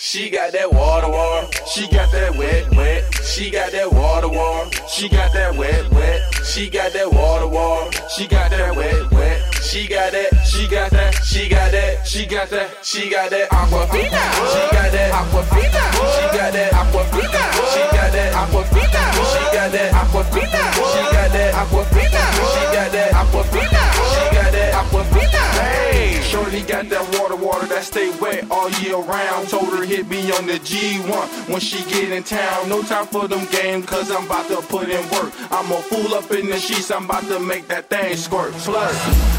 She got that water, water. She got that wet, wet. She got that water, water. She got that wet, wet. She got that water, water. She got that wet, wet. She got that, she got that, she got that, she got that, she got that aquafina. She got that aquafina. She got that aquafina. She got that aquafina. She got that aquafina. She got that aquafina. She got that aquafina. Shorty got that water, water that stay wet all year round. Told her hit me on the G1 when she get in town. No time for them games, cause I'm about to put in work. I'm a fool up in the sheets, I'm about to make that thing squirt. Plus,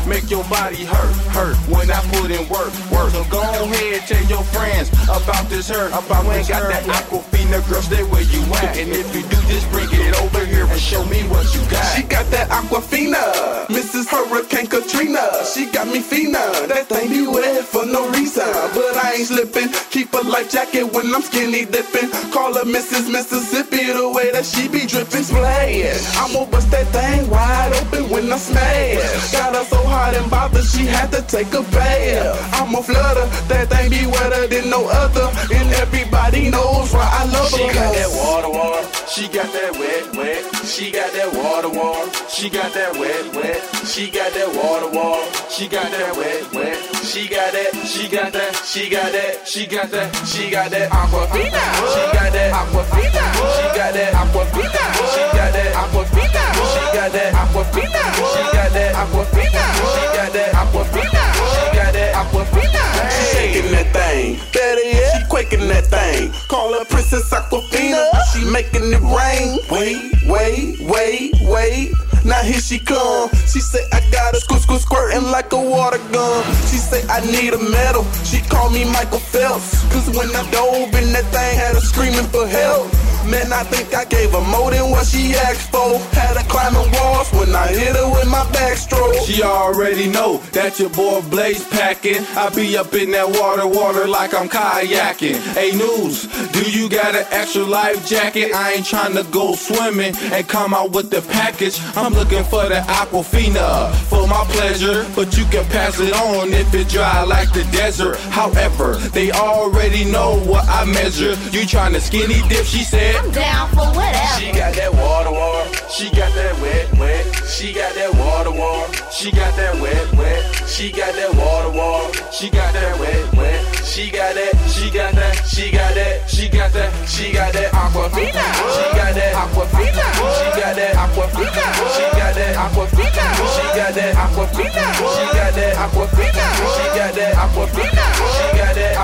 make your body hurt, hurt when I put in work, work. So go ahead, tell your friends about this hurt. About ain't got that aquafina, girl, stay where you at. And if you do, just bring it over here and show me what you got. She got that aquafina, Mrs. Hurricane Katrina. She got me fina, thing be wet for no reason. But I ain't slipping, keep a life jacket when I'm skinny dipping. Call her Mrs. Mississippi, the way that she be dripping splash. I'ma bust that thing wide open when I smash. Got her hot and bothered, she had to take a bath. I'ma flood her, that thing be wetter than no other. And everybody knows why I love her. She got that water, water. She got that wet, wet. She got that water, water. She got that wet, wet. She got that water, water. She got that wet, wet. She got that, she got that, she got that, she got that, she got that aquafina. She got that aquafina. Quaking that thing. Call her Princess Aquafina. She making it rain. Wait, wait, wait, wait. Now here she come. She say I got a squirt, squirt, squirting like a water gun. She say I need a medal. She call me Michael Phelps. Cause when I dove in that thing, had her screaming for help. Man, I think I gave her more than what she asked for. Had her climbing walls when I hit her with my backstroke. She already know that your boy Blaze packing. I be up in that water, water like I'm kayaking. Hey, Newz, do you got an extra life jacket? I ain't trying to go swimming and come out with the package. I'm looking for the aquafina for my pleasure, but you can pass it on if it dry like the desert. However, they already know what I measure. You trying to skinny dip? She said. I'm down for whatever. She got that water, water. She got that wet, wet. She got that water, water. She got that wet, wet. She got that water, water. She got that wet, wet. She got that, she got that, she got that, she got that, she got that aquafina. She got that aquafina. She got that aquafina. She got that aquafina. She got that aquafina. She got that aquafina. She got that aquafina. She got that